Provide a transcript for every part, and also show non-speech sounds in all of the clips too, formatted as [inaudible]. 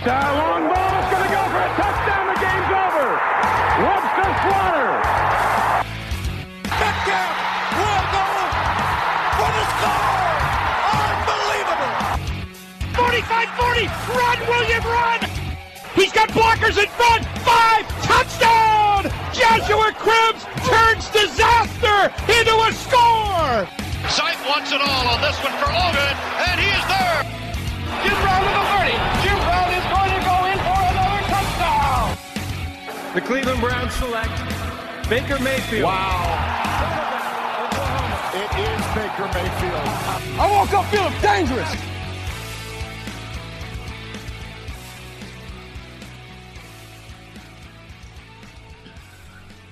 Uh, long ball is going to go for a touchdown. The game's over. Webster Slaughter. Metcalf will go for the score. Unbelievable. 45-40. Run, William, run. He's got blockers in front. Five. Touchdown. Joshua Cribbs turns disaster into a score. Sipe wants it all on this one for Logan, and he is there. Jim Brown to the 30. The Cleveland Browns select Baker Mayfield. Wow. It is Baker Mayfield. I woke up feeling dangerous.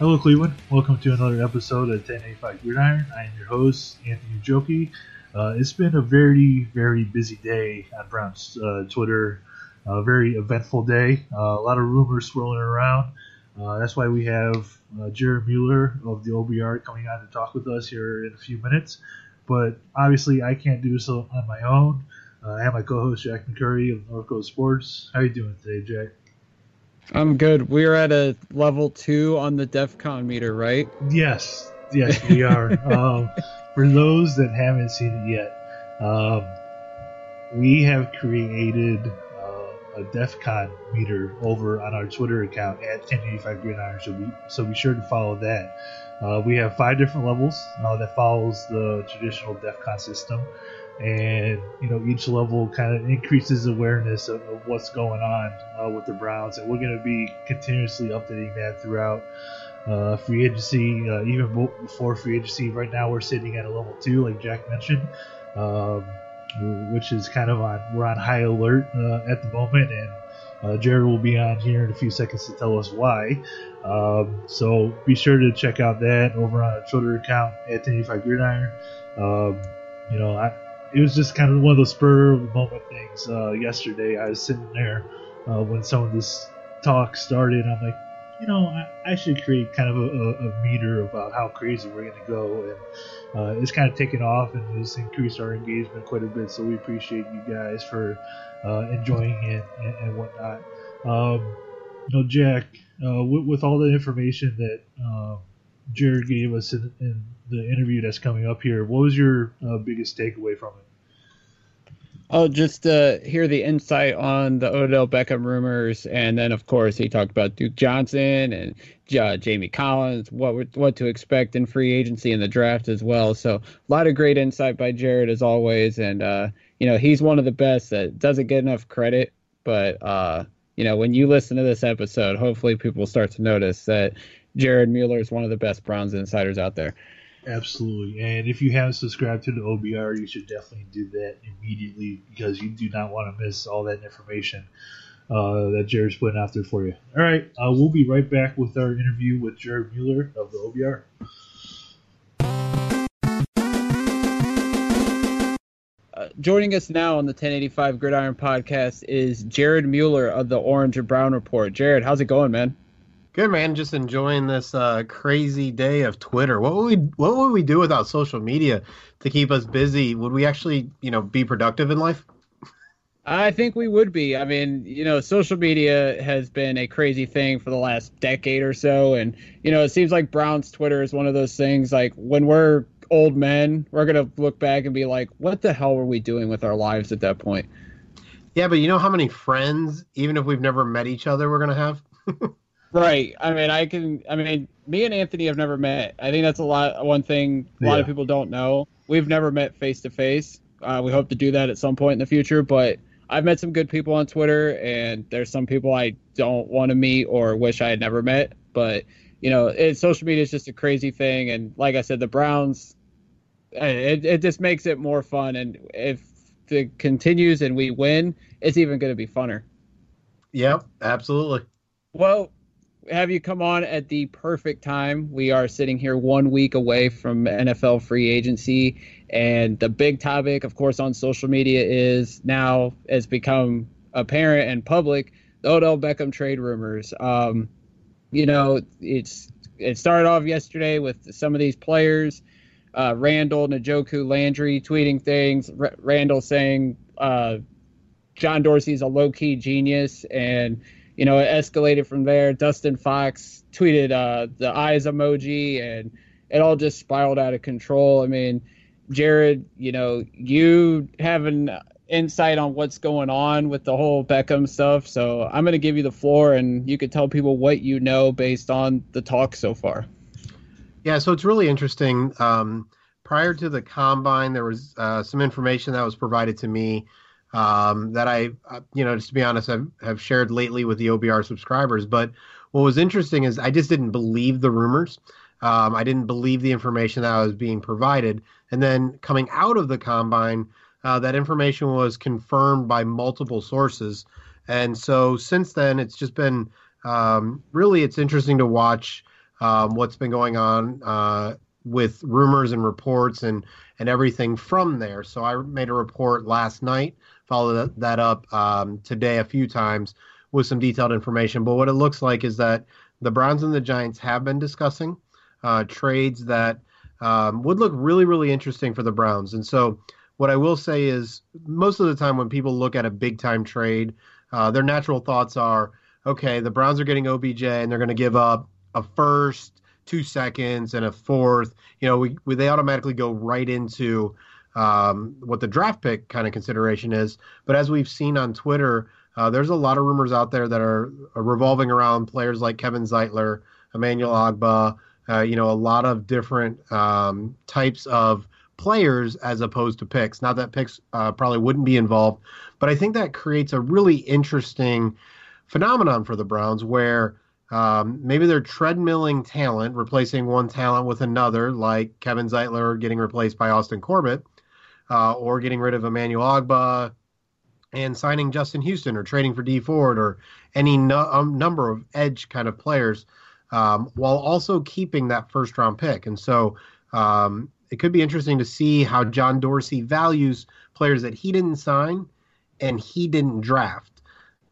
Hello, Cleveland. Welcome to another episode of 1085 Gridiron. I am your host, Anthony Joki. Uh, it's been a very, very busy day on Browns uh, Twitter. A very eventful day. Uh, a lot of rumors swirling around. Uh, that's why we have uh, Jared Mueller of the OBR coming on to talk with us here in a few minutes. But obviously, I can't do so on my own. Uh, I have my co-host Jack McCurry of North Coast Sports. How are you doing today, Jack? I'm good. We're at a level two on the DEF CON meter, right? Yes, yes, we [laughs] are. um, for those that haven't seen it yet, um, we have created a DEF CON meter over on our Twitter account at 1085 Gridiron, so be, so be sure to follow that. Uh, we have five different levels uh, that follows the traditional DEF CON system, and you know each level kind of increases awareness of, of what's going on uh, with the Browns, and we're going to be continuously updating that throughout uh, free agency, uh, even before free agency. Right now, we're sitting at a level two, like Jack mentioned, um, which is kind of on we're on high alert uh, at the moment, and uh, Jared will be on here in a few seconds to tell us why. Um, so be sure to check out that over on our Twitter account at 1085 Gridiron. Um, you know, I, it was just kind of one of those spur of the moment things. Uh, yesterday, I was sitting there uh, when some of this talk started. I'm like, you know, I, I should create kind of a, a, a meter about how crazy we're going to go, and uh, it's kind of taken off and it's increased our engagement quite a bit. So we appreciate you guys for uh, enjoying it and, and whatnot. Um, you know, Jack, uh, with, with all the information that um, Jared gave us in, in the interview that's coming up here, what was your uh, biggest takeaway from it? Oh, just to hear the insight on the Odell Beckham rumors, and then of course he talked about Duke Johnson and uh, Jamie Collins, what what to expect in free agency and the draft as well. So a lot of great insight by Jared as always, and uh, you know he's one of the best that doesn't get enough credit. But uh, you know when you listen to this episode, hopefully people start to notice that Jared Mueller is one of the best Browns insiders out there. Absolutely. And if you haven't subscribed to the OBR, you should definitely do that immediately because you do not want to miss all that information uh, that Jared's putting out there for you. All right. Uh, we'll be right back with our interview with Jared Mueller of the OBR. Uh, joining us now on the 1085 Gridiron podcast is Jared Mueller of the Orange and Brown Report. Jared, how's it going, man? Good man, just enjoying this uh, crazy day of Twitter. What would we What would we do without social media to keep us busy? Would we actually, you know, be productive in life? I think we would be. I mean, you know, social media has been a crazy thing for the last decade or so, and you know, it seems like Brown's Twitter is one of those things. Like when we're old men, we're gonna look back and be like, "What the hell were we doing with our lives at that point?" Yeah, but you know how many friends, even if we've never met each other, we're gonna have. [laughs] Right. I mean, I can. I mean, me and Anthony have never met. I think that's a lot. One thing a lot Yeah. of people don't know. We've never met face to face. Uh, We hope to do that at some point in the future. But I've met some good people on Twitter, and there's some people I don't want to meet or wish I had never met. But you know, it, social media is just a crazy thing. And like I said, the Browns, uh, it it just makes it more fun. And if it continues and we win, it's even going to be funner. Yep, absolutely. Well, have you come on at the perfect time? We are sitting here one week away from NFL free agency, and the big topic, of course, on social media is now has become apparent and public the Odell Beckham trade rumors. Um, you know, it's it started off yesterday with some of these players, uh, Randall, Njoku, Landry tweeting things. R- Randall saying uh, John Dorsey's a low key genius, and you know it escalated from there. Dustin Fox tweeted uh, the eyes emoji, and it all just spiraled out of control. I mean, Jared, you know, you have an insight on what's going on with the whole Beckham stuff, so I'm going to give you the floor, and you could tell people what you know based on the talk so far. Yeah, so it's really interesting. Um, prior to the combine, there was uh, some information that was provided to me um, that I, uh, you know, just to be honest, I've, have shared lately with the OBR subscribers. But what was interesting is I just didn't believe the rumors. Um, I didn't believe the information that I was being provided. And then coming out of the combine, uh, that information was confirmed by multiple sources. And so since then, it's just been um, really it's interesting to watch um, what's been going on uh, with rumors and reports and and everything from there. So I made a report last night, followed that up um, today a few times with some detailed information. But what it looks like is that the Browns and the Giants have been discussing uh, trades that um, would look really really interesting for the Browns. And so what I will say is most of the time when people look at a big time trade, uh, their natural thoughts are, okay, the Browns are getting OBJ and they're going to give up a first two seconds and a fourth, you know, we, we they automatically go right into um, what the draft pick kind of consideration is. But as we've seen on Twitter, uh, there's a lot of rumors out there that are, revolving around players like Kevin Zeitler, Emmanuel Ogbah, uh, you know, a lot of different um, types of players as opposed to picks. Not that picks uh, probably wouldn't be involved, but I think that creates a really interesting phenomenon for the Browns where um, maybe they're treadmilling talent, replacing one talent with another, like Kevin Zeitler getting replaced by Austin Corbett, uh, or getting rid of Emmanuel Ogbah and signing Justin Houston, or trading for Dee Ford, or any no, um, number of edge kind of players, um, while also keeping that first round pick. And so um, it could be interesting to see how John Dorsey values players that he didn't sign and he didn't draft.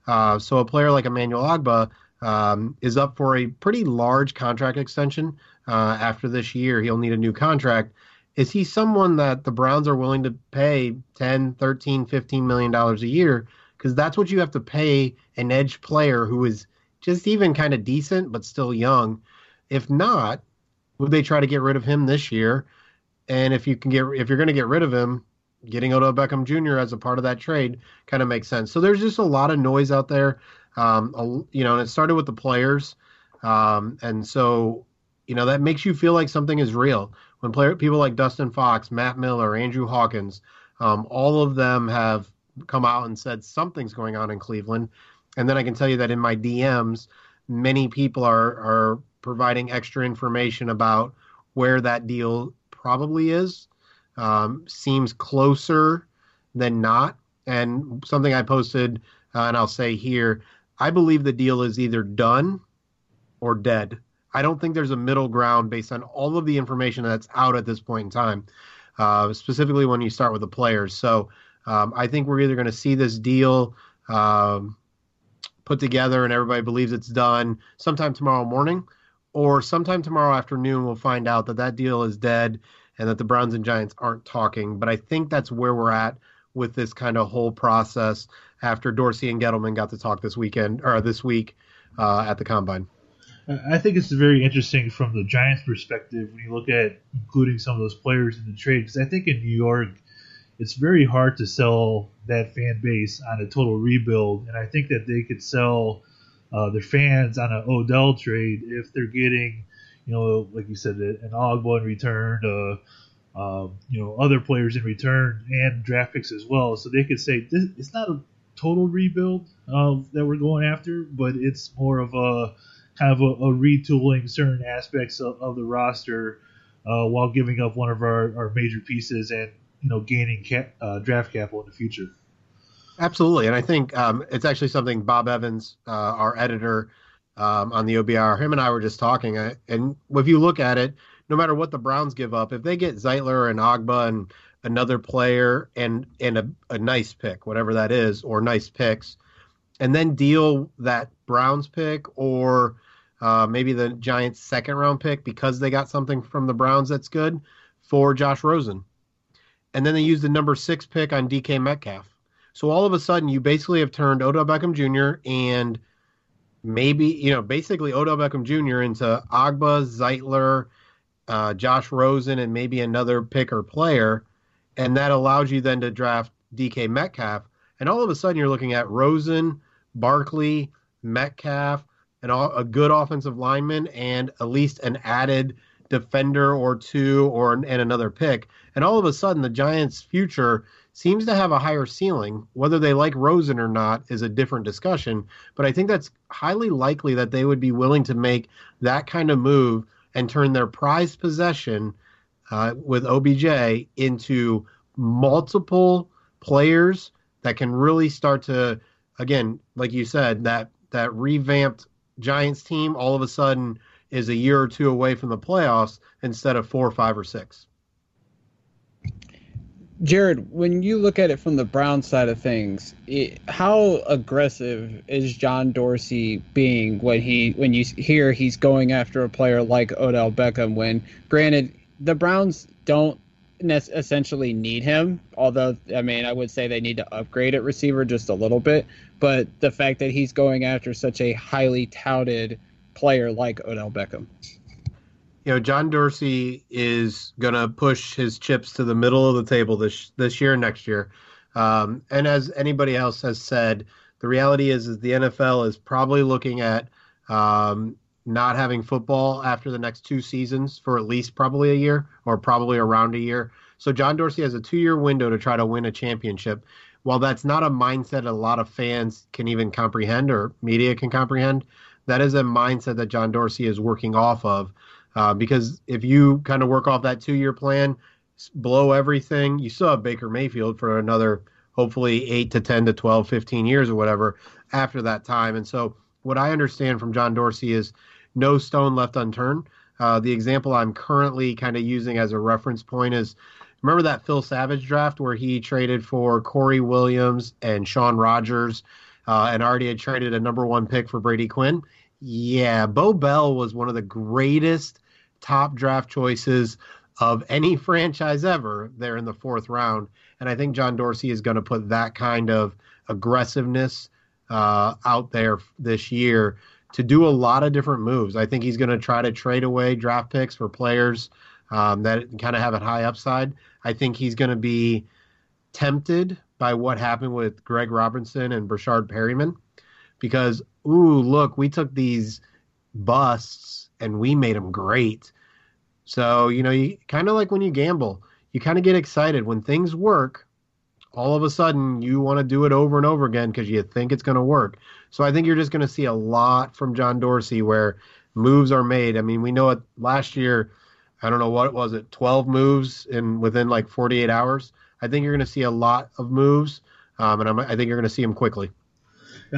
Uh, so a player like Emmanuel Ogbah um, is up for a pretty large contract extension uh, after this year. He'll need a new contract. Is he someone that the Browns are willing to pay 10, 13, 15 million dollars a year? Because that's what you have to pay an edge player who is just even kind of decent but still young. If not, would they try to get rid of him this year? And if you can get if you're going to get rid of him, getting Odell Beckham Jr. as a part of that trade kind of makes sense. So there's just a lot of noise out there. Um, you know, and it started with the players, um, and so you know that makes you feel like something is real when player people like Dustin Fox, Matt Miller, Andrew Hawkins, um, all of them have come out and said something's going on in Cleveland, and then I can tell you that in my DMs, many people are are providing extra information about where that deal probably is. Um, seems closer than not. And something I posted, uh, and I'll say here, I believe the deal is either done or dead. I don't think there's a middle ground based on all of the information that's out at this point in time, uh, specifically when you start with the players. So um, I think we're either going to see this deal um, put together and everybody believes it's done sometime tomorrow morning, or sometime tomorrow afternoon we'll find out that that deal is dead and that the Browns and Giants aren't talking. But I think that's where we're at with this kind of whole process after Dorsey and Gettleman got to talk this weekend or this week uh, at the combine. I think it's very interesting from the Giants' perspective when you look at including some of those players in the trade. Because I think in New York, it's very hard to sell that fan base on a total rebuild, and I think that they could sell uh, their fans on an Odell trade if they're getting, you know, like you said, an Ogbah in return, uh, uh, you know, other players in return, and draft picks as well. So they could say this, it's not a total rebuild uh, that we're going after, but it's more of a kind of a, a retooling certain aspects of, of the roster uh, while giving up one of our, our major pieces and you know gaining cap, uh, draft capital in the future. Absolutely, and I think um, it's actually something Bob Evans, uh, our editor um, on the OBR, him and I were just talking, uh, and if you look at it, no matter what the Browns give up, if they get Zeitler and Ogbah and another player and and a, a nice pick, whatever that is, or nice picks, and then deal that Browns pick or uh, maybe the Giants' second round pick because they got something from the Browns that's good for Josh Rosen, and then they use the number six pick on DK Metcalf. So all of a sudden, you basically have turned Odell Beckham Jr. and maybe you know basically Odell Beckham Jr. into Ogbah, Zeitler, uh, Josh Rosen, and maybe another pick or player, and that allows you then to draft DK Metcalf, and all of a sudden you're looking at Rosen, Barkley, Metcalf, all, a good offensive lineman, and at least an added defender or two, or and another pick, and all of a sudden the Giants' future seems to have a higher ceiling. Whether they like Rosen or not is a different discussion, but I think that's highly likely that they would be willing to make that kind of move and turn their prized possession uh, with OBJ into multiple players that can really start to, again, like you said, that that revamped Giants team all of a sudden is a year or two away from the playoffs instead of four, five, or six. Jared, when you look at it from the Brown side of things, it, how aggressive is John Dorsey being when he when you hear he's going after a player like Odell Beckham? When granted, the Browns don't essentially need him, although I mean I would say they need to upgrade at receiver just a little bit. But the fact that he's going after such a highly touted player like Odell Beckham you know, John Dorsey is going to push his chips to the middle of the table this this year and next year. Um, and as anybody else has said, the reality is, is the NFL is probably looking at um, not having football after the next two seasons for at least probably a year or probably around a year. So John Dorsey has a two-year window to try to win a championship. While that's not a mindset a lot of fans can even comprehend or media can comprehend, that is a mindset that John Dorsey is working off of. Uh, because if you kind of work off that two year plan, blow everything, you still have Baker Mayfield for another hopefully 8 to 10 to 12, 15 years or whatever after that time. And so what I understand from John Dorsey is no stone left unturned. Uh, the example I'm currently kind of using as a reference point is remember that Phil Savage draft where he traded for Corey Williams and Shaun Rogers uh, and already had traded a number one pick for Brady Quinn? Yeah, Beau Bell was one of the greatest top draft choices of any [laughs] franchise ever there in the fourth round. And I think John Dorsey is going to put that kind of aggressiveness uh, out there this year to do a lot of different moves. I think he's going to try to trade away draft picks for players um, that kind of have a high upside. I think he's going to be tempted by what happened with Greg Robinson and Breshad Perriman because, ooh, look, we took these busts and we made them great. So, you know, you kind of like when you gamble, you kind of get excited when things work. All of a sudden, you want to do it over and over again because you think it's going to work. So, I think you're just going to see a lot from John Dorsey where moves are made. I mean, we know it last year. I don't know what it was it, 12 moves in within like 48 hours. I think you're going to see a lot of moves, um, and I'm, i think you're going to see them quickly.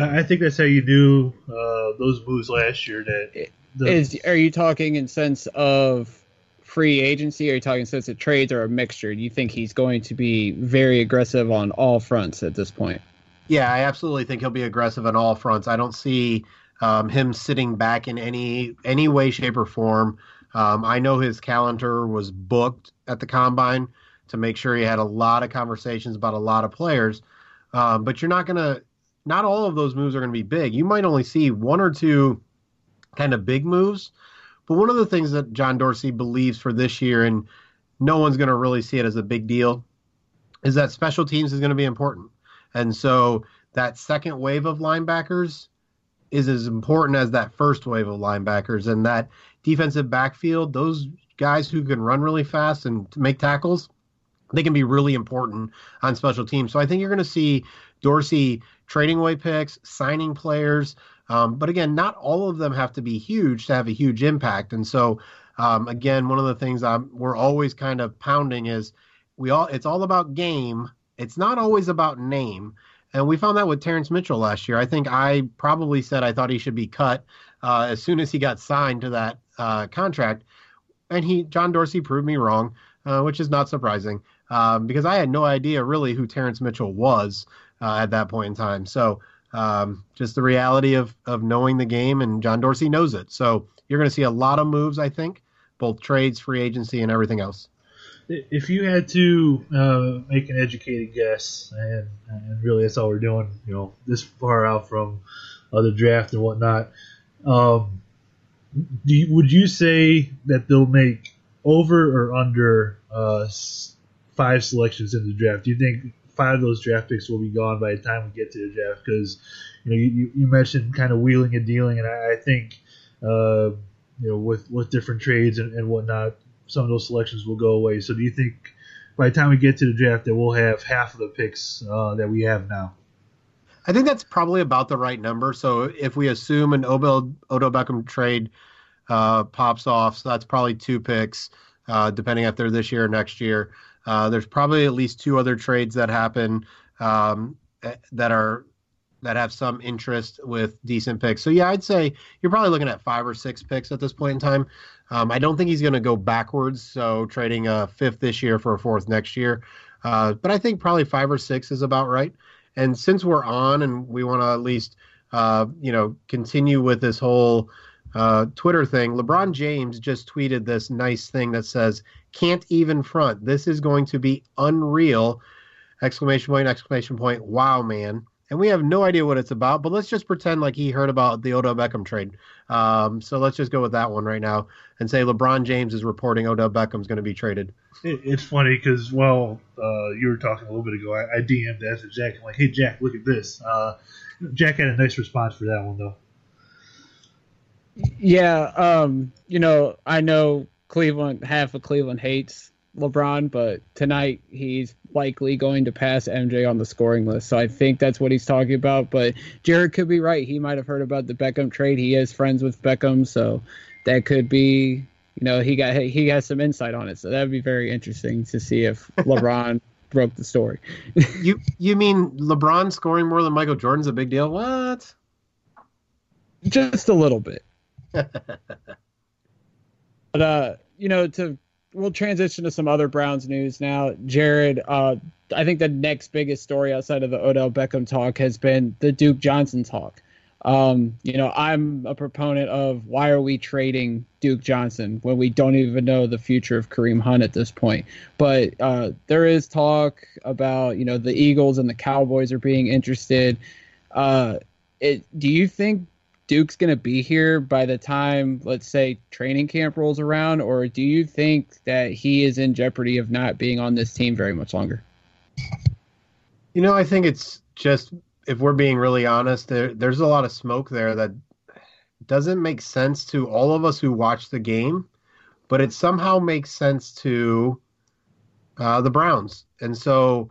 I think that's how you do uh, those moves last year. That the, is are you talking in sense of free agency? Are you talking in sense of trades or a mixture? Do you think he's going to be very aggressive on all fronts at this point? Yeah, I absolutely think he'll be aggressive on all fronts. I don't see um, him sitting back in any any way, shape, or form. Um, I know his calendar was booked at the combine to make sure he had a lot of conversations about a lot of players. Um, but you're not gonna. Not all of those moves are to be big. You might only see one or two kind of big moves but one of the things that John Dorsey believes for this year, and no one's to really see it as a big deal, is that special teams is to be important. And so that second wave of linebackers is as important as that first wave of linebackers. And that defensive backfield, those guys who can run really fast and make tackles, they can be really important on special teams. So I think you're going to see Dorsey trading away picks, signing players, um, but again, not all of them have to be huge to have a huge impact. And so, um, again, one of the things I'm, we're always kind of pounding is we all it's all about game. It's not always about name. And we found that with Terrence Mitchell last year. I think I probably said I thought he should be cut uh, as soon as he got signed to that uh, contract, and he John Dorsey proved me wrong, uh, which is not surprising um, because I had no idea really who Terrence Mitchell was uh, at that point in time. So um, just the reality of of knowing the game, and John Dorsey knows it. So you're going to see a lot of moves, I think, both trades, free agency, and everything else. If you had to uh, make an educated guess, and, and really that's all we're doing, you know, this far out from other draft and whatnot, um, you, would you say that they'll make over or under uh, five selections in the draft? Do you think five of those draft picks will be gone by the time we get to the draft? Because you know you, you mentioned kind of wheeling and dealing, and I, I think uh, you know with with different trades and, and whatnot, some of those selections will go away. So do you think by the time we get to the draft that we'll have half of the picks uh, that we have now? I think that's probably about the right number. So if we assume an Odell, Odell Beckham trade uh, pops off, so that's probably two picks, uh, depending if they're this year or next year. Uh, there's probably at least two other trades that happen um, eh, that are that have some interest with decent picks. So yeah, I'd say you're probably looking at five or six picks at this point in time. Um, I don't think he's going to go backwards, so trading a fifth this year for a fourth next year. Uh, but I think probably five or six is about right. And since we're on and we want to at least, uh, you know, continue with this whole uh, Twitter thing, LeBron James just tweeted this nice thing that says, "Can't even front. This is going to be unreal!" Exclamation point! Exclamation point! Wow, man! And we have no idea what it's about. But let's just pretend like he heard about the Odell Beckham trade. Um, so let's just go with that one right now and say LeBron James is reporting Odell Beckham's going to be traded. It, it's funny because well, uh, you were talking a little bit ago. I, I DM'd that to Jack. I'm like, hey Jack, look at this. Uh, Jack had a nice response for that one though. Yeah, um, you know, I know Cleveland, half of Cleveland hates LeBron, but tonight he's likely going to pass MJ on the scoring list. So I think that's what he's talking about. But Jared could be right. He might have heard about the Beckham trade. He is friends with Beckham, so that could be. You know, he got he has some insight on it, so that'd be very interesting to see if [laughs] LeBron broke the story. [laughs] you you mean LeBron scoring more than Michael Jordan's a big deal? What? Just a little bit. [laughs] but uh, you know, to we'll transition to some other Browns news now. Jared, uh, I think the next biggest story outside of the Odell Beckham talk has been the Duke Johnson talk. Um, you know, I'm a proponent of why are we trading Duke Johnson when we don't even know the future of Kareem Hunt at this point? But uh, there is talk about you know the Eagles and the Cowboys are being interested. Uh, it, do you think Duke's going to be here by the time, let's say, training camp rolls around, or do you think that he is in jeopardy of not being on this team very much longer? You know, I think it's just if we're being really honest, there there's a lot of smoke there that doesn't make sense to all of us who watch the game, but it somehow makes sense to uh, the Browns. And so,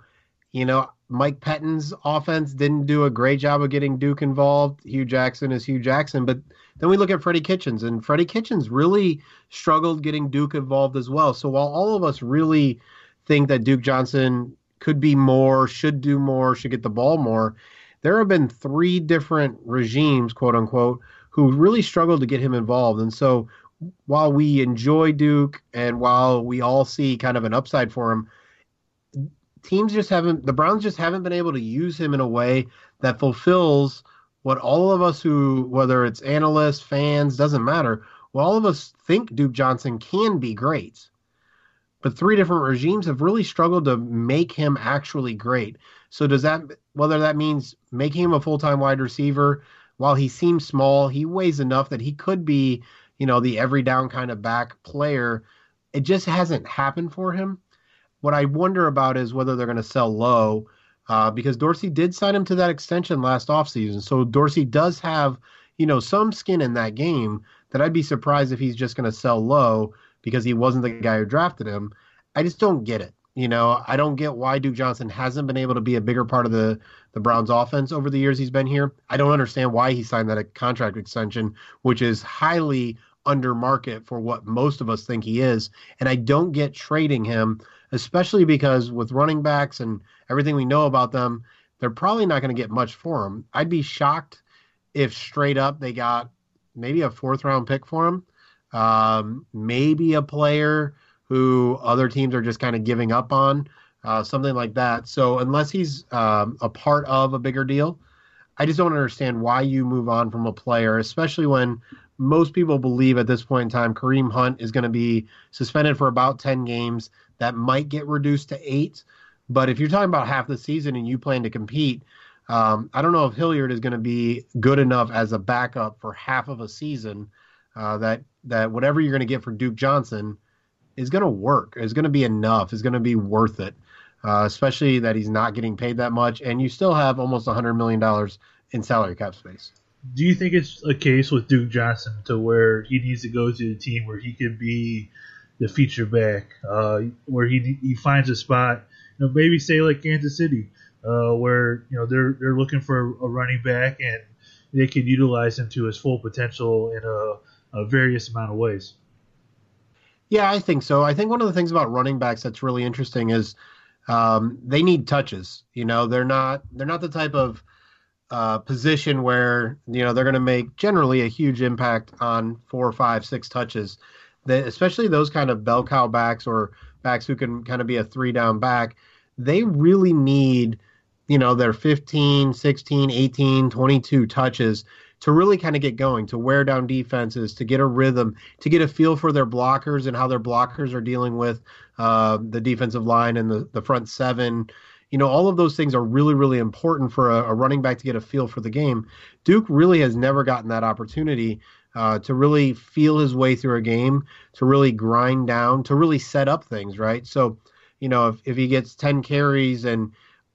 you know, Mike Pettine's offense didn't do a great job of getting Duke involved. Hue Jackson is Hue Jackson, but then we look at Freddie Kitchens, and Freddie Kitchens really struggled getting Duke involved as well. So while all of us really think that Duke Johnson could be more, should do more, should get the ball more, there have been three different regimes, quote unquote, who really struggled to get him involved. And so while we enjoy Duke and while we all see kind of an upside for him, teams just haven't the Browns just haven't been able to use him in a way that fulfills what all of us who whether it's analysts, fans, doesn't matter, well, all of us think Duke Johnson can be great. But three different regimes have really struggled to make him actually great. So does that whether that means making him a full-time wide receiver while he seems small, he weighs enough that he could be, you know, the every down kind of back player. It just hasn't happened for him. What I wonder about is whether they're going to sell low uh, because Dorsey did sign him to that extension last offseason. So Dorsey does have, you know, some skin in that game that I'd be surprised if he's just going to sell low because he wasn't the guy who drafted him. I just don't get it. You know, I don't get why Duke Johnson hasn't been able to be a bigger part of the the Browns offense over the years he's been here. I don't understand why he signed that contract extension, which is highly under market for what most of us think he is. And I don't get trading him especially because with running backs and everything we know about them, they're probably not going to get much for him. I'd be shocked if straight up they got maybe a fourth round pick for him, um, maybe a player who other teams are just kind of giving up on, uh, something like that. So unless he's um, a part of a bigger deal, I just don't understand why you move on from a player, especially when most people believe at this point in time Kareem Hunt is going to be suspended for about 10 games. That might get reduced to eight. But if you're talking about half the season and you plan to compete, um, I don't know if Hilliard is going to be good enough as a backup for half of a season. Uh, that that whatever you're going to get for Duke Johnson is going to work. Is going to be enough. Is going to be worth it. Uh, especially that he's not getting paid that much, and you still have almost 100 million dollars in salary cap space. Do you think it's a case with Duke Johnson to where he needs to go to a team where he could be the feature back, uh, where he he finds a spot, you know, maybe say like Kansas City, uh, where you know they're they're looking for a running back and they can utilize him to his full potential in a, a various amount of ways. Yeah, I think so. I think one of the things about running backs that's really interesting is um, they need touches. You know, they're not they're not the type of uh, position where you know they're going to make generally a huge impact on four, five, six touches. That especially those kind of bell cow backs or backs who can kind of be a three down back, they really need you know their 15, 16, 18, 22 touches to really kind of get going, to wear down defenses, to get a rhythm, to get a feel for their blockers and how their blockers are dealing with uh, the defensive line and the, the front seven. You know, all of those things are really, really important for a, a running back to get a feel for the game. Duke really has never gotten that opportunity uh, to really feel his way through a game, to really grind down, to really set up things, right? So, you know, if, if he gets 10 carries and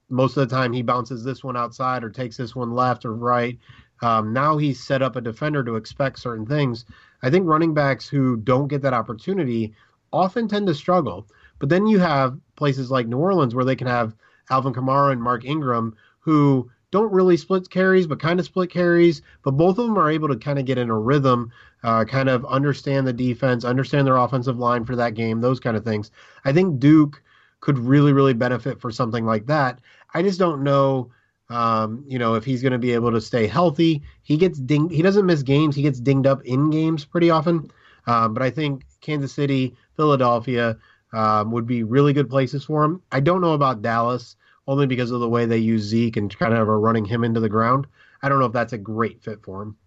most of the time he bounces this one outside or takes this one left or right, um, now he's set up a defender to expect certain things. I think running backs who don't get that opportunity often tend to struggle. But then you have places like New Orleans where they can have Alvin Kamara and Mark Ingram who don't really split carries, but kind of split carries. But both of them are able to kind of get in a rhythm, uh, kind of understand the defense, understand their offensive line for that game, those kind of things. I think Duke could really, really benefit for something like that. I just don't know um, you know, if he's going to be able to stay healthy, he gets dinged. He doesn't miss games. He gets dinged up in games pretty often. Um, but I think Kansas City, Philadelphia um, would be really good places for him. I don't know about Dallas only because of the way they use Zeke and kind of are running him into the ground. I don't know if that's a great fit for him.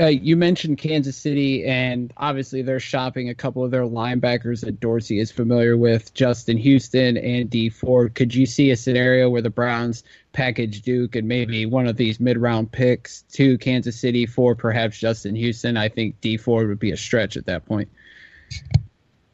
Uh, you mentioned Kansas City, and obviously they're shopping a couple of their linebackers that Dorsey is familiar with, Justin Houston and Dee Ford. Could you see a scenario where the Browns package Duke and maybe one of these mid-round picks to Kansas City for perhaps Justin Houston? I think Dee Ford would be a stretch at that point.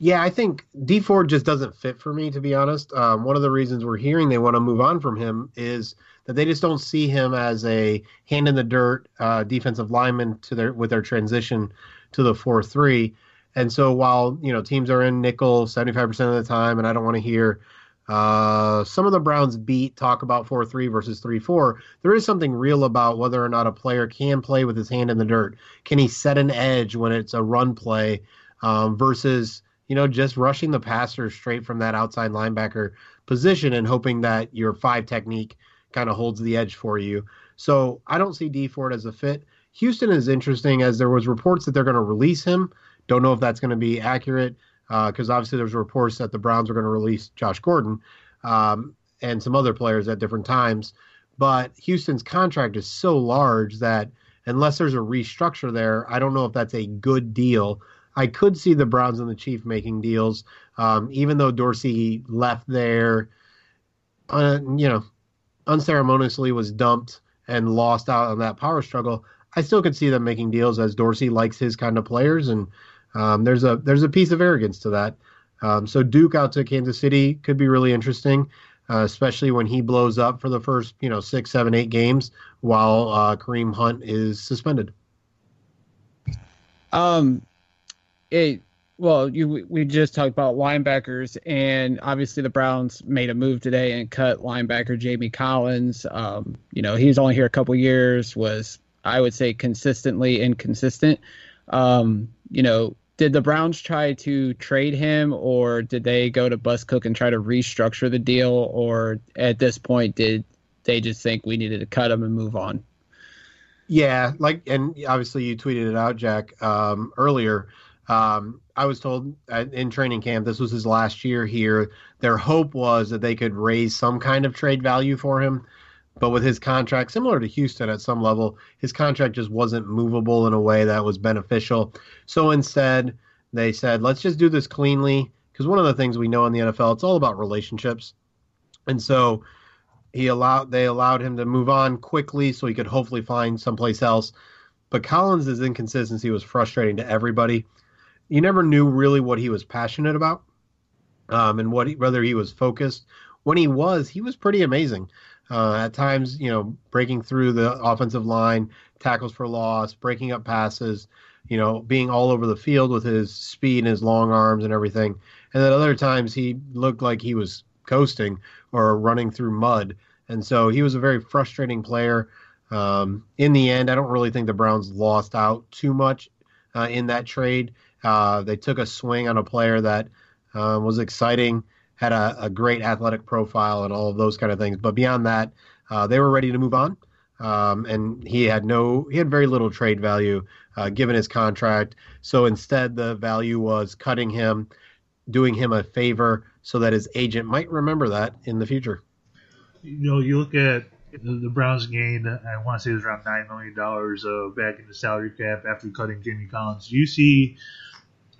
Yeah, I think Dee Ford just doesn't fit for me, to be honest. Um, one of the reasons we're hearing they want to move on from him is – that they just don't see him as a hand in the dirt uh, defensive lineman to their with their transition to the four three. And so while you know teams are in nickel seventy five percent of the time, and I don't want to hear uh, some of the Browns beat talk about four three versus three four. There is something real about whether or not a player can play with his hand in the dirt. Can he set an edge when it's a run play um, versus you know just rushing the passer straight from that outside linebacker position and hoping that your five technique kind of holds the edge for you. So I don't see Dee Ford as a fit. Houston is interesting as there was reports that they're going to release him. Don't know if that's going to be accurate because uh, obviously there's reports that the Browns are going to release Josh Gordon um, and some other players at different times. But Houston's contract is so large that unless there's a restructure there, I don't know if that's a good deal. I could see the Browns and the Chief making deals, um, even though Dorsey left there. Uh, you know, unceremoniously was dumped and lost out on that power struggle, I still could see them making deals as Dorsey likes his kind of players, and um, there's a there's a piece of arrogance to that. Um, so Duke out to Kansas City could be really interesting, uh, especially when he blows up for the first you know six, seven, eight games while uh, Kareem Hunt is suspended. Um, it well, you we just talked about linebackers, and obviously the Browns made a move today and cut linebacker Jamie Collins. Um, you know, he was only here a couple years, was I would say consistently inconsistent. Um, you know, did the Browns try to trade him, or did they go to Bus Cook and try to restructure the deal, or at this point did they just think we needed to cut him and move on? Yeah, like, and obviously you tweeted it out, Jack, um, earlier. Um, I was told in training camp this was his last year here. Their hope was that they could raise some kind of trade value for him, but with his contract, similar to Houston at some level, his contract just wasn't movable in a way that was beneficial. So instead, they said, let's just do this cleanly. because one of the things we know in the NFL, it's all about relationships, and so he allowed they allowed him to move on quickly so he could hopefully find someplace else. But Collins' inconsistency was frustrating to everybody. You never knew really what he was passionate about, um, and what he, whether he was focused. When he was, he was pretty amazing. Uh, at times, you know, breaking through the offensive line, tackles for loss, breaking up passes, you know, being all over the field with his speed and his long arms and everything. And then other times he looked like he was coasting or running through mud. And so he was a very frustrating player. Um, in the end, I don't really think the Browns lost out too much uh, in that trade. Uh, they took a swing on a player that uh, was exciting had a, a, great athletic profile and all of those kind of things. But beyond that, uh, they were ready to move on. Um, and he had no, he had very little trade value uh, given his contract. So instead, the value was cutting him, doing him a favor so that his agent might remember that in the future. You know, you look at the, Browns gained, I want to say it was around $9 million uh, back in the salary cap after cutting Jamie Collins. You see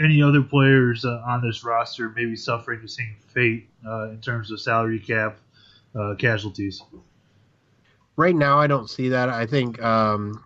any other players uh, on this roster maybe suffering the same fate uh, in terms of salary cap uh, casualties? Right now, I don't see that. I think um,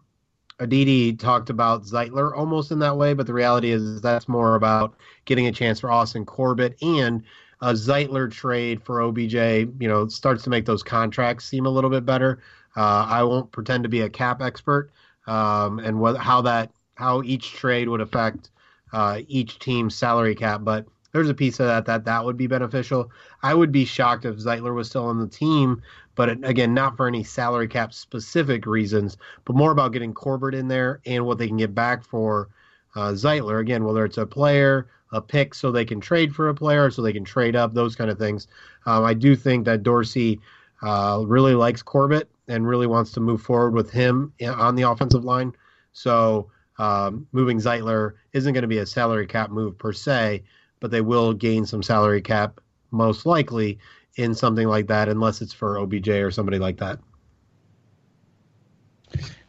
Aditi talked about Zeitler almost in that way, but the reality is that's more about getting a chance for Austin Corbett and a Zeitler trade for OBJ. You know, starts to make those contracts seem a little bit better. Uh, I won't pretend to be a cap expert um, and what, how that how each trade would affect uh, each team's salary cap, but there's a piece of that that that would be beneficial. I would be shocked if Zeitler was still on the team, but again, not for any salary cap specific reasons, but more about getting Corbett in there and what they can get back for uh, Zeitler. Again, whether it's a player, a pick, so they can trade for a player, so they can trade up, those kind of things. Um, I do think that Dorsey uh, really likes Corbett and really wants to move forward with him on the offensive line. So um, moving Zeitler isn't going to be a salary cap move per se, but they will gain some salary cap most likely in something like that, unless it's for OBJ or somebody like that.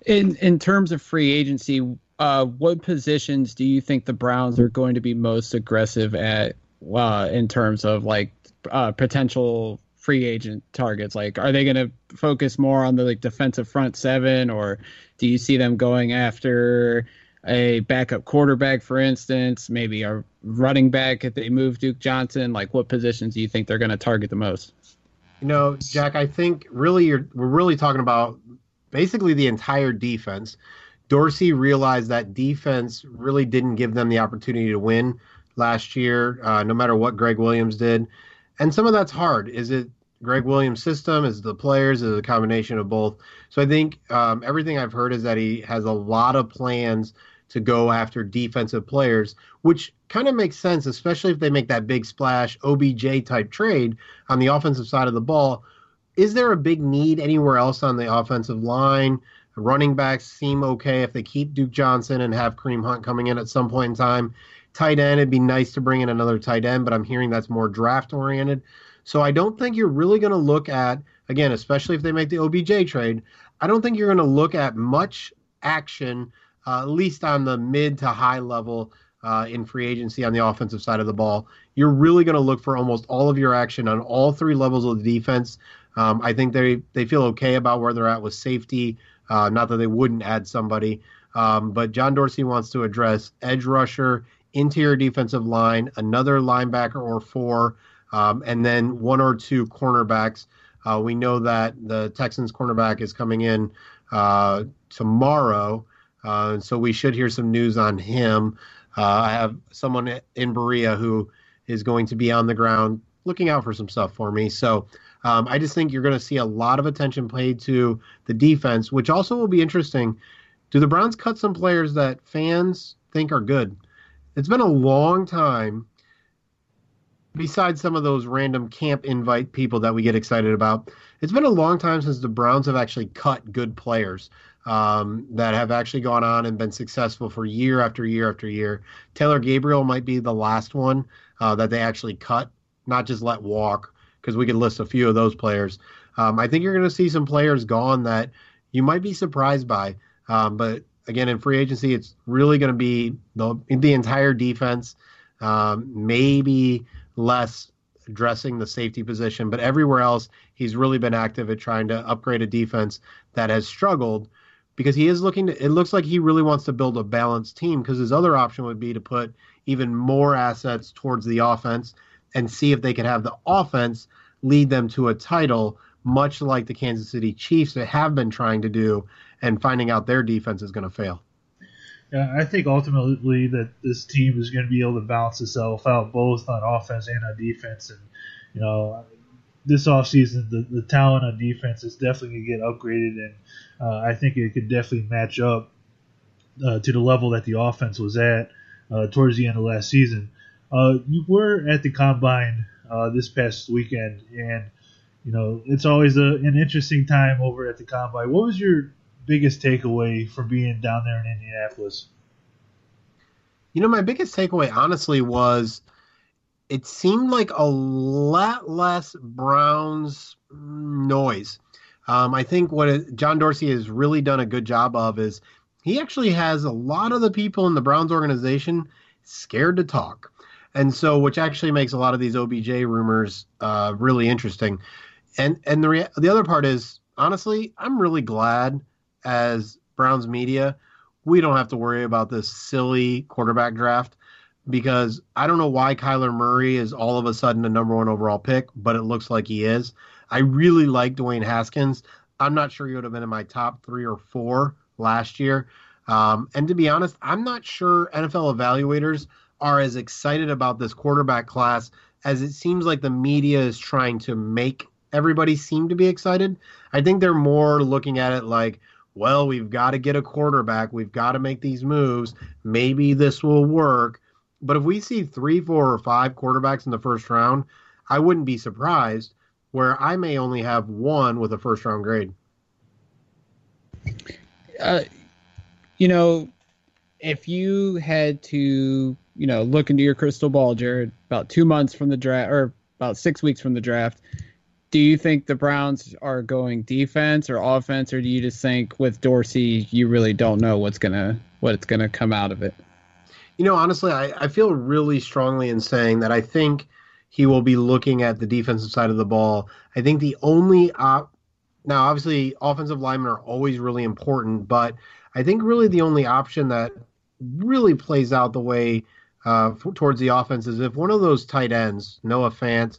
In in terms of free agency, uh, what positions do you think the Browns are going to be most aggressive at uh, in terms of like uh, potential free agent targets? Like, are they going to focus more on the like defensive front seven, or do you see them going after a backup quarterback, for instance, maybe a running back if they move Duke Johnson? Like, what positions do you think they're going to target the most? You know, Jack, I think really you're, we're really talking about basically the entire defense. Dorsey realized that defense really didn't give them the opportunity to win last year, uh, no matter what Gregg Williams did. And some of that's hard. Is it Gregg Williams' system? Is the players? Is a combination of both? So I think um, everything I've heard is that he has a lot of plans to go after defensive players, which kind of makes sense, especially if they make that big splash OBJ type trade on the offensive side of the ball. Is there a big need anywhere else on the offensive line? Running backs seem okay if they keep Duke Johnson and have Kareem Hunt coming in at some point in time. Tight end, it'd be nice to bring in another tight end, but I'm hearing that's more draft oriented. So I don't think you're really going to look at, again, especially if they make the OBJ trade, I don't think you're going to look at much action uh, at least on the mid to high level uh, in free agency on the offensive side of the ball. You're really going to look for almost all of your action on all three levels of the defense. Um, I think they they feel okay about where they're at with safety. Uh, not that they wouldn't add somebody, um, but John Dorsey wants to address edge rusher, interior defensive line, another linebacker or four, um, and then one or two cornerbacks. Uh, we know that the Texans cornerback is coming in uh, tomorrow. Uh, so we should hear some news on him. Uh, I have someone in Berea who is going to be on the ground looking out for some stuff for me. So um, I just think you're going to see a lot of attention paid to the defense, which also will be interesting. Do the Browns cut some players that fans think are good? It's been a long time. Besides some of those random camp invite people that we get excited about, it's been a long time since the Browns have actually cut good players um, that have actually gone on and been successful for year after year after year. Taylor Gabriel might be the last one uh, that they actually cut, not just let walk, because we could list a few of those players. Um, I think you're going to see some players gone that you might be surprised by. Um, but again, in free agency, it's really going to be the the entire defense, um, maybe less addressing the safety position. But everywhere else, he's really been active at trying to upgrade a defense that has struggled because he is looking to, it looks like he really wants to build a balanced team because his other option would be to put even more assets towards the offense and see if they could have the offense lead them to a title, much like the Kansas City Chiefs that have been trying to do and finding out their defense is going to fail. Yeah, I think ultimately that this team is going to be able to balance itself out both on offense and on defense. And, you know, this offseason, the, the talent on defense is definitely going to get upgraded. And uh, I think it could definitely match up uh, to the level that the offense was at uh, towards the end of last season. Uh, you were at the combine uh, this past weekend, and you know it's always a, an interesting time over at the combine. What was your biggest takeaway from being down there in Indianapolis? You know, my biggest takeaway, honestly, was it seemed like a lot less Browns noise. Um, I think what it, John Dorsey has really done a good job of is he actually has a lot of the people in the Browns organization scared to talk. And so, which actually makes a lot of these OBJ rumors uh, really interesting. And and the rea- the other part is honestly, I'm really glad as Browns media, we don't have to worry about this silly quarterback draft because I don't know why Kyler Murray is all of a sudden a number one overall pick, but it looks like he is. I really like Dwayne Haskins. I'm not sure he would have been in my top three or four last year. Um, and to be honest, I'm not sure NFL evaluators are as excited about this quarterback class as it seems like the media is trying to make everybody seem to be excited. I think they're more looking at it like, well, we've got to get a quarterback. We've got to make these moves. Maybe this will work. But if we see three, four, or five quarterbacks in the first round, I wouldn't be surprised where I may only have one with a first round grade. Uh, you know, if you had to, you know, look into your crystal ball, Jared, about two months from the draft or about six weeks from the draft, do you think the Browns are going defense or offense, or do you just think with Dorsey you really don't know what's gonna what's gonna come out of it? You know, honestly, I, I feel really strongly in saying that I think he will be looking at the defensive side of the ball. I think the only op now obviously offensive linemen are always really important, but I think really the only option that really plays out the way uh, towards the offense is if one of those tight ends, Noah Fant,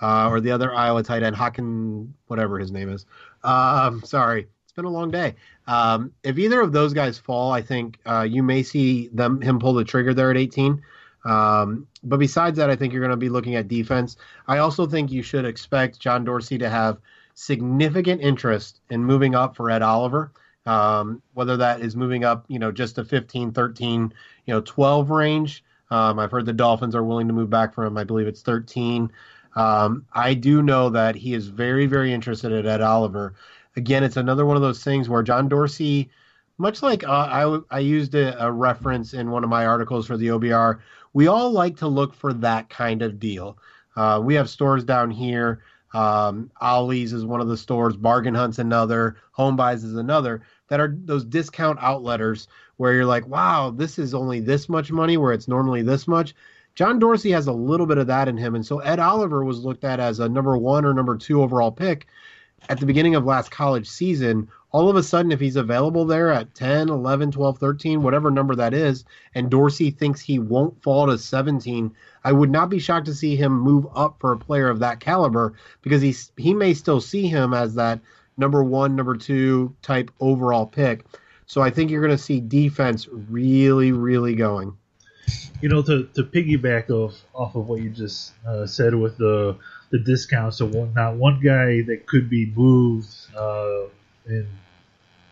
uh, or the other Iowa tight end, Haken, whatever his name is. Um, sorry, it's been a long day. Um, if either of those guys fall, I think uh, you may see them him pull the trigger there at 18. Um, but besides that, I think you're going to be looking at defense. I also think you should expect John Dorsey to have significant interest in moving up for Ed Oliver. Um, whether that is moving up, you know, just to 15, 13, you know, 12 range. Um, I've heard the Dolphins are willing to move back from. I believe it's 13. Um, I do know that he is very, very interested in Ed Oliver. Again, it's another one of those things where John Dorsey, much like uh, I, I used a, a reference in one of my articles for the OBR, we all like to look for that kind of deal. Uh, we have stores down here. Um, Ollie's is one of the stores. Bargain Hunt's another. Home Buys is another. That are those discount outletters where you're like, wow, this is only this much money where it's normally this much. John Dorsey has a little bit of that in him. And so Ed Oliver was looked at as a number one or number two overall pick at the beginning of last college season. All of a sudden, if he's available there at 10, 11, 12, 13, whatever number that is, and Dorsey thinks he won't fall to 17, I would not be shocked to see him move up for a player of that caliber because he's, he may still see him as that number one, number two type overall pick. So I think you're going to see defense really, really going you know, to, to piggyback off off of what you just uh, said with the the discounts, so one not one guy that could be moved uh, in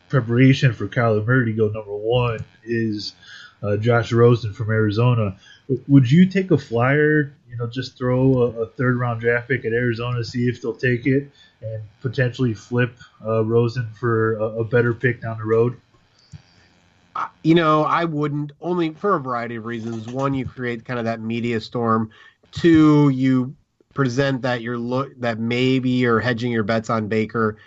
preparation for Kyler Murray to go number one is uh, Josh Rosen from Arizona. Would you take a flyer? You know, just throw a, a, third round draft pick at Arizona, see if they'll take it, and potentially flip uh, Rosen for a, a better pick down the road you know, I wouldn't only for a variety of reasons. One, you create kind of that media storm. Two, you present that you're look that maybe you're hedging your bets on Baker.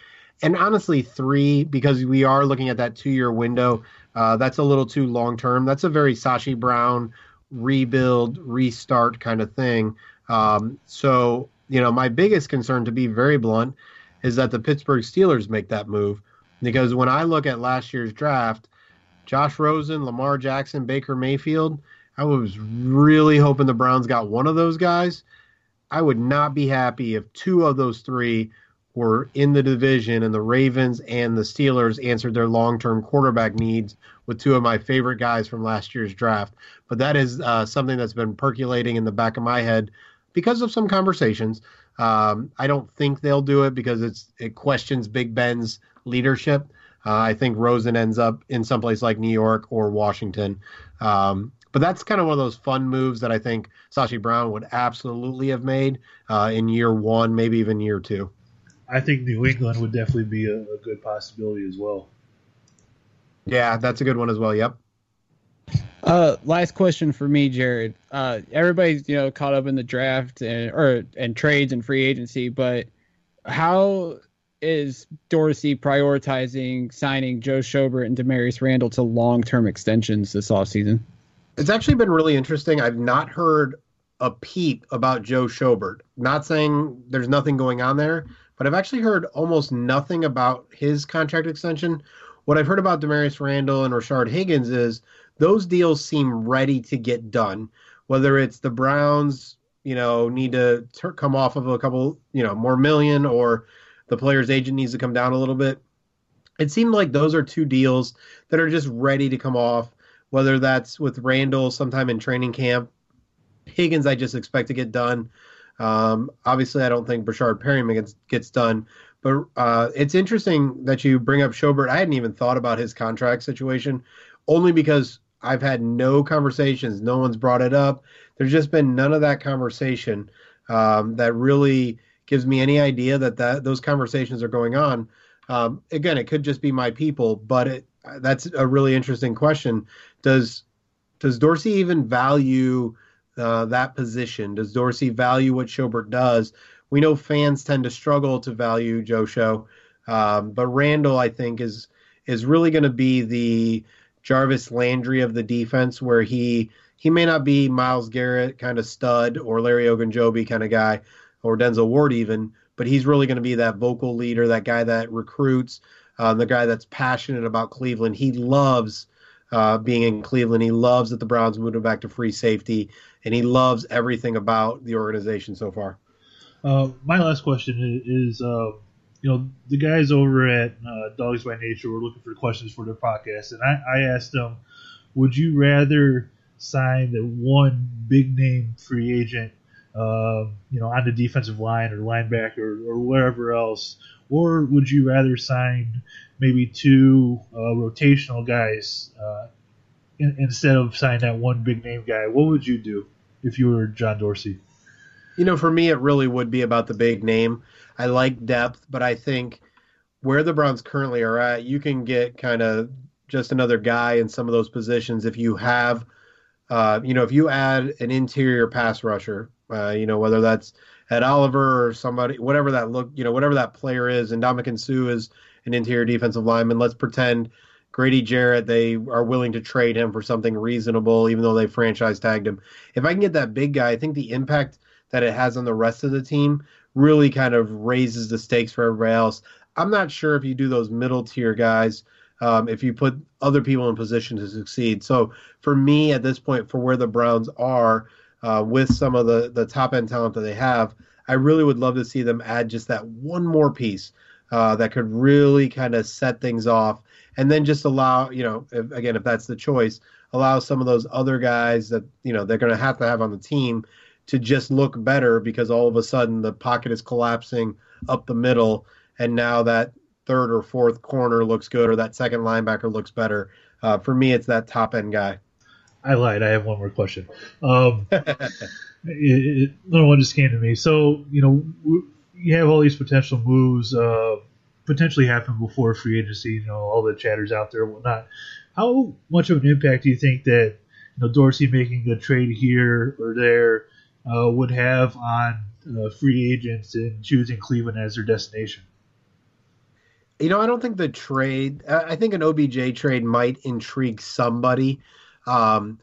And honestly, three, because we are looking at that two year window, uh, that's a little too long term. That's a very Sashi Brown rebuild, restart kind of thing. Um, so, you know, my biggest concern, to be very blunt, is that the Pittsburgh Steelers make that move. Because when I look at last year's draft, Josh Rosen, Lamar Jackson, Baker Mayfield, I was really hoping the Browns got one of those guys. I would not be happy if two of those three were in the division and the Ravens and the Steelers answered their long term quarterback needs with two of my favorite guys from last year's draft. But that is uh, something that's been percolating in the back of my head because of some conversations. Um, I don't think they'll do it because it's it questions Big Ben's leadership. Uh, I think Rosen ends up in someplace like New York or Washington. Um, but that's kind of one of those fun moves that I think Sashi Brown would absolutely have made uh, in year one, maybe even year two. I think New England would definitely be a, a good possibility as well. Yeah, that's a good one as well. Yep. Uh, last question for me, Jared. Uh, everybody's you know caught up in the draft and or and trades and free agency, but how is Dorsey prioritizing signing Joe Schobert and Damarious Randall to long term extensions this offseason? It's actually been really interesting. I've not heard a peep about Joe Schobert. Not saying there's nothing going on there, but I've actually heard almost nothing about his contract extension. What I've heard about Damarious Randall and Rashard Higgins is those deals seem ready to get done. Whether it's the Browns, you know, need to ter- come off of a couple, you know, more million, or the player's agent needs to come down a little bit. It seemed like those are two deals that are just ready to come off. Whether that's with Randall sometime in training camp, Higgins, I just expect to get done. Um, obviously, I don't think Breshad Perriman gets, gets done, but uh, it's interesting that you bring up Schobert. I hadn't even thought about his contract situation, only because I've had no conversations. No one's brought it up. There's just been none of that conversation um, that really gives me any idea that, that those conversations are going on. Um, again, it could just be my people, but it, that's a really interesting question. Does does Dorsey even value uh, that position? Does Dorsey value what Schobert does? We know fans tend to struggle to value Joe Show, um, but Randall, I think, is is really going to be the Jarvis Landry of the defense, where he he may not be Myles Garrett kind of stud or Larry Ogunjobi kind of guy or Denzel Ward even, but he's really going to be that vocal leader, that guy that recruits, uh, the guy that's passionate about Cleveland. He loves uh, being in Cleveland. He loves that the Browns moved him back to free safety, and he loves everything about the organization so far. Uh, my last question is, uh, you know, the guys over at uh, Dawgs by Nature were looking for questions for their podcast, and I, I asked them, would you rather sign the one big name free agent, you know, on the defensive line or linebacker or, or wherever else, or would you rather sign maybe two uh, rotational guys uh, in, instead of signing that one big name guy? What would you do if you were John Dorsey? You know, for me, it really would be about the big name. I like depth, but I think where the Browns currently are at, you can get kind of just another guy in some of those positions if you have, uh, you know, if you add an interior pass rusher, uh, you know, whether that's Ed Oliver or somebody, whatever that look, you know, whatever that player is, and Ndamukong Suh is an interior defensive lineman. Let's pretend Grady Jarrett, they are willing to trade him for something reasonable, even though they franchise tagged him. If I can get that big guy, I think the impact that it has on the rest of the team really kind of raises the stakes for everybody else. I'm not sure if you do those middle tier guys, um, if you put other people in position to succeed. So for me, at this point, for where the Browns are uh, with some of the the top end talent that they have, I really would love to see them add just that one more piece uh, that could really kind of set things off, and then just allow you know if, again if that's the choice, allow some of those other guys that you know they're going to have to have on the team to just look better because all of a sudden the pocket is collapsing up the middle, and now that third or fourth corner looks good or that second linebacker looks better. Uh, for me, it's that top end guy. I lied. I have one more question. Um, [laughs] it, another one just came to me. So you know, you have all these potential moves uh, potentially happen before free agency. You know, all the chatters out there and whatnot. How much of an impact do you think that you know Dorsey making a trade here or there uh, would have on uh, free agents in choosing Cleveland as their destination? You know, I don't think the trade. I think an OBJ trade might intrigue somebody. Um,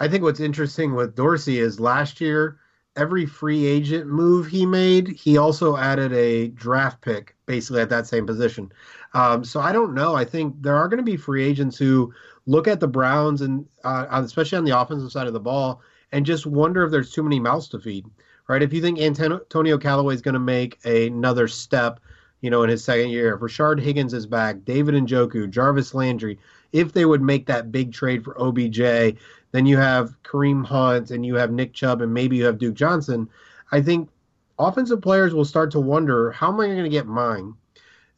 I think what's interesting with Dorsey is last year every free agent move he made, he also added a draft pick basically at that same position. Um, so I don't know. I think there are going to be free agents who look at the Browns and uh, especially on the offensive side of the ball and just wonder if there's too many mouths to feed. Right? If you think Antonio Callaway is going to make another step, you know, in his second year, if Rashard Higgins is back, David and Njoku, Jarvis Landry, if they would make that big trade for OBJ, then you have Kareem Hunt and you have Nick Chubb and maybe you have Duke Johnson. I think offensive players will start to wonder how am I going to get mine?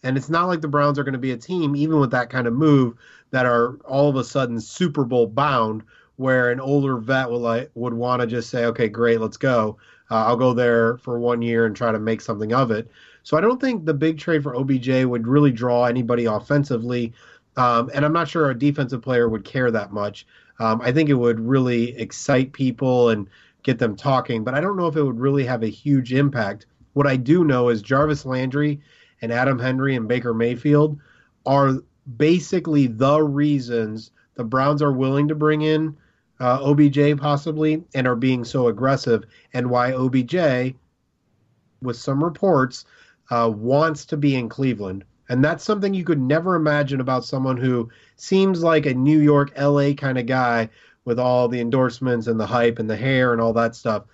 And it's not like the Browns are going to be a team, even with that kind of move, that are all of a sudden Super Bowl bound, where an older vet would like would want to just say, "Okay, great, let's go. Uh, I'll go there for one year and try to make something of it." So I don't think the big trade for OBJ would really draw anybody offensively, um, and I'm not sure a defensive player would care that much. Um, I think it would really excite people and get them talking, but I don't know if it would really have a huge impact. What I do know is Jarvis Landry and Adam Henry and Baker Mayfield are basically the reasons the Browns are willing to bring in uh, OBJ possibly and are being so aggressive, and why OBJ, with some reports, uh, wants to be in Cleveland. And that's something you could never imagine about someone who seems like a New York, LA kind of guy with all the endorsements and the hype and the hair and all that stuff.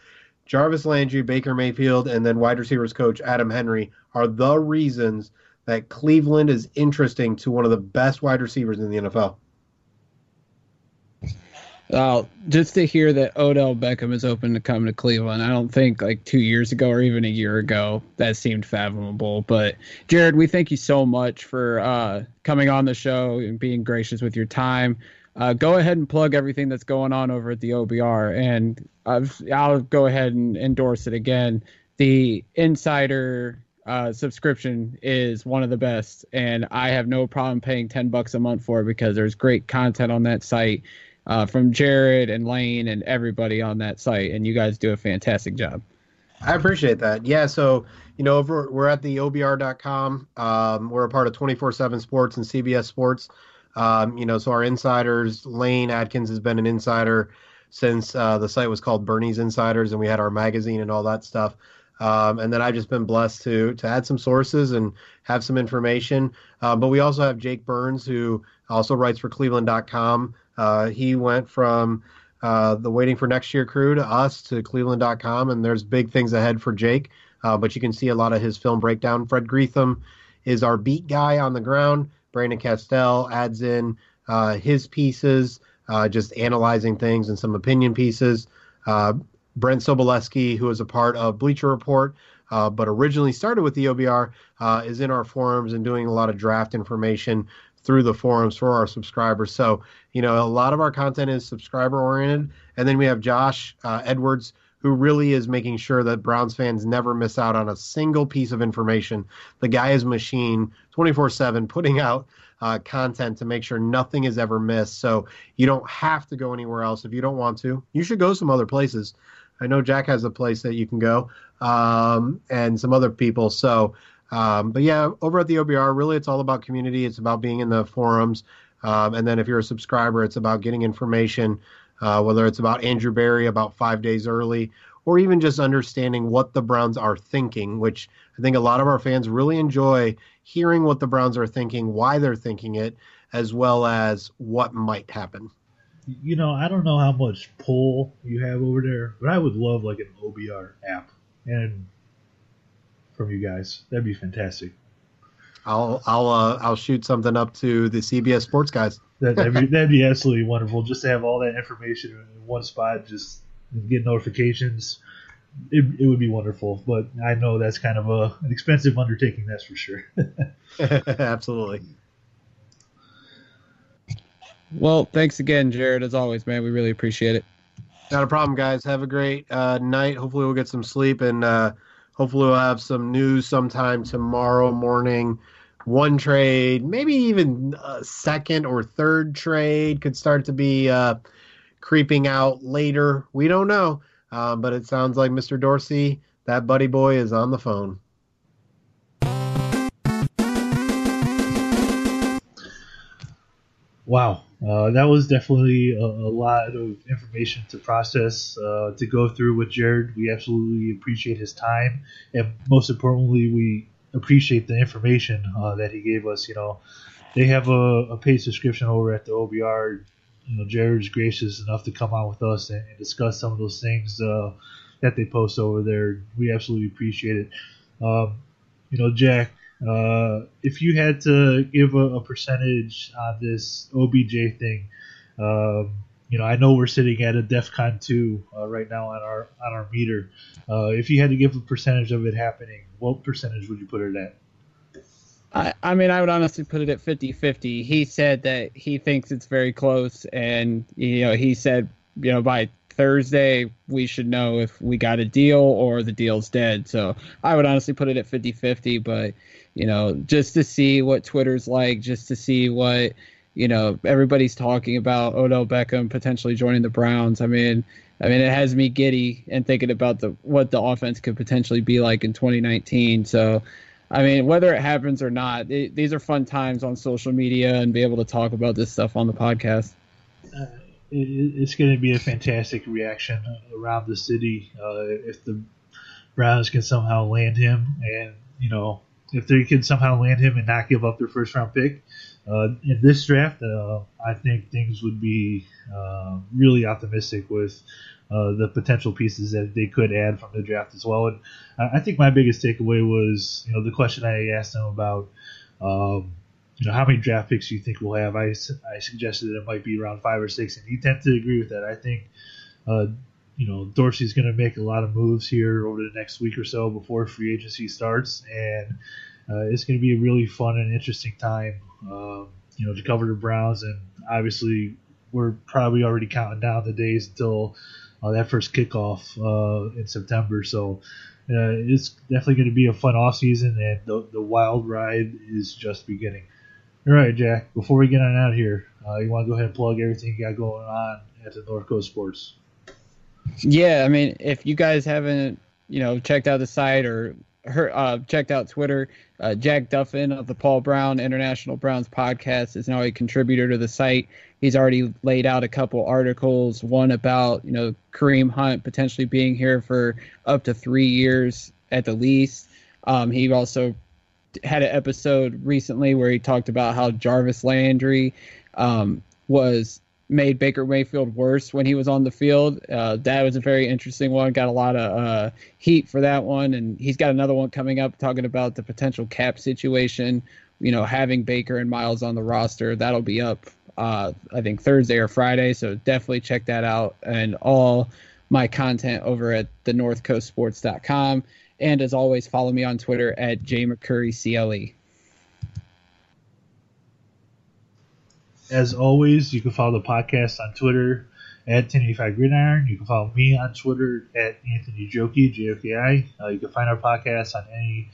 Jarvis Landry, Baker Mayfield, and then wide receivers coach Adam Henry are the reasons that Cleveland is interesting to one of the best wide receivers in the NFL. Uh, just to hear that Odell Beckham is open to come to Cleveland, I don't think like two years ago or even a year ago that seemed fathomable. But Jared, we thank you so much for uh, coming on the show and being gracious with your time. Uh, go ahead and plug everything that's going on over at the OBR, and I've, I'll go ahead and endorse it again. The Insider uh, subscription is one of the best, and I have no problem paying ten bucks a month for it because there's great content on that site uh, from Jared and Lane and everybody on that site, and you guys do a fantastic job. I appreciate that. Yeah, so you know, over, we're at the OBR.com. Um, we're a part of 24/7 Sports and CBS Sports. Um, you know, so our insiders, Lane Adkins has been an insider since uh, the site was called Bernie's Insiders, and we had our magazine and all that stuff. Um, and then I've just been blessed to to add some sources and have some information. Uh, but we also have Jake Burns, who also writes for Cleveland.com. Uh, he went from uh, the waiting for next year crew to us to Cleveland.com, and there's big things ahead for Jake. Uh, but you can see a lot of his film breakdown. Fred Greetham is our beat guy on the ground. Brandon Castell adds in uh, his pieces, uh, just analyzing things and some opinion pieces. Brent Sobleski, who is a part of Bleacher Report, uh, but originally started with the OBR, uh, is in our forums and doing a lot of draft information through the forums for our subscribers. So, you know, a lot of our content is subscriber oriented. And then we have Josh uh, Edwards, who really is making sure that Browns fans never miss out on a single piece of information. The guy is machine 24 7, putting out uh, content to make sure nothing is ever missed. So you don't have to go anywhere else if you don't want to. You should go some other places. I know Jack has a place that you can go, um, and some other people. So, um, but yeah, over at the OBR, really, it's all about community. It's about being in the forums, um, and then if you're a subscriber, it's about getting information, uh, whether it's about Andrew Barry about five days early, or even just understanding what the Browns are thinking, which I think a lot of our fans really enjoy hearing what the Browns are thinking, why they're thinking it, as well as what might happen. You know, I don't know how much pull you have over there, but I would love like an OBR app. And from you guys. That'd be fantastic. I'll I'll uh, I'll shoot something up to the CBS Sports guys. That, would be, [laughs] that'd be absolutely wonderful. Just to have all that information in one spot, just get notifications. It, it would be wonderful, but I know that's kind of a, an expensive undertaking. That's for sure. [laughs] [laughs] Absolutely. Well, thanks again, Jared. As always, man, we really appreciate it. Not a problem, guys. Have a great uh, night. Hopefully, we'll get some sleep and uh, hopefully, we'll have some news sometime tomorrow morning. One trade, maybe even a second or third trade could start to be uh, creeping out later. We don't know, um, but it sounds like Mr. Dorsey, that buddy boy, is on the phone. Wow, uh, that was definitely a, a, lot of information to process, uh, to go through with Jared. We absolutely appreciate his time, and most importantly, we appreciate the information uh, that he gave us. You know, they have a, a, paid subscription over at the OBR. You know, Jared's gracious enough to come on with us and, and discuss some of those things uh, that they post over there. We absolutely appreciate it. Um, you know, Jack, uh, if you had to give a, a, percentage on this OBJ thing, um, you know, I know we're sitting at a DEFCON two uh, right now on our on our meter. Uh, if you had to give a percentage of it happening, what percentage would you put it at? I, I mean, I would honestly put it at 50-50. He said that he thinks it's very close, and you know, he said, you know, by Thursday we should know if we got a deal or the deal's dead. So I would honestly put it at 50-50, but you know, just to see what Twitter's like, just to see what, you know, everybody's talking about Odell Beckham potentially joining the Browns. I mean, I mean, it has me giddy and thinking about the what the offense could potentially be like in 2019. So, I mean, whether it happens or not, it, these are fun times on social media and be able to talk about this stuff on the podcast. Uh, it, it's going to be a fantastic reaction around the city uh, if the Browns can somehow land him, and you know if they can somehow land him and not give up their first round pick uh, in this draft, uh, I think things would be uh, really optimistic with uh, the potential pieces that they could add from the draft as well. And I think my biggest takeaway was, you know, the question I asked him about, um, you know, how many draft picks you think we'll have? I, I suggested that it might be around five or six, and he tended to agree with that. I think uh, you know, Dorsey's going to make a lot of moves here over the next week or so before free agency starts, and uh, it's going to be a really fun and interesting time, um, you know, to cover the Browns. And obviously, we're probably already counting down the days until uh, that first kickoff uh, in September. So uh, it's definitely going to be a fun off season, and the, the wild ride is just beginning. All right, Jack. Before we get on out here, uh, you want to go ahead and plug everything you got going on at the North Coast Sports. Yeah, I mean, if you guys haven't, you know, checked out the site or heard, uh, checked out Twitter, uh, Jack Duffin of the Paul Brown International Browns podcast is now a contributor to the site. He's already laid out a couple articles, one about, you know, Kareem Hunt potentially being here for up to three years at the least. Um, he also had an episode recently where he talked about how Jarvis Landry um, was made Baker Mayfield worse when he was on the field. Uh, that was a very interesting one. Got a lot of uh, heat for that one, and he's got another one coming up talking about the potential cap situation. You know, having Baker and Miles on the roster, that'll be up. Uh, I think Thursday or Friday, so definitely check that out. And all my content over at the northcoastsports.com. And as always, follow me on Twitter at jmccurrycle. As always, you can follow the podcast on Twitter at 1085 Gridiron. You can follow me on Twitter at Anthony Joki, J O K I. Uh, you can find our podcast on any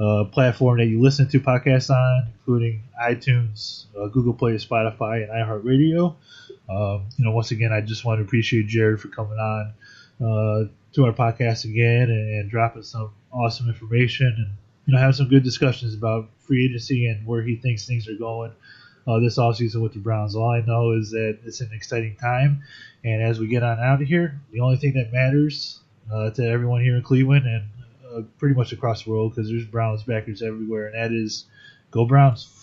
uh, platform that you listen to podcasts on, including iTunes, uh, Google Play, Spotify, and iHeartRadio. Um, you know, once again, I just want to appreciate Jared for coming on uh, to our podcast again and, and, dropping some awesome information and you know have some good discussions about free agency and where he thinks things are going uh, this offseason with the Browns. All I know is that it's an exciting time, and as we get on out of here, the only thing that matters uh, to everyone here in Cleveland and uh, pretty much across the world, because there's Browns backers everywhere, and that is go Browns.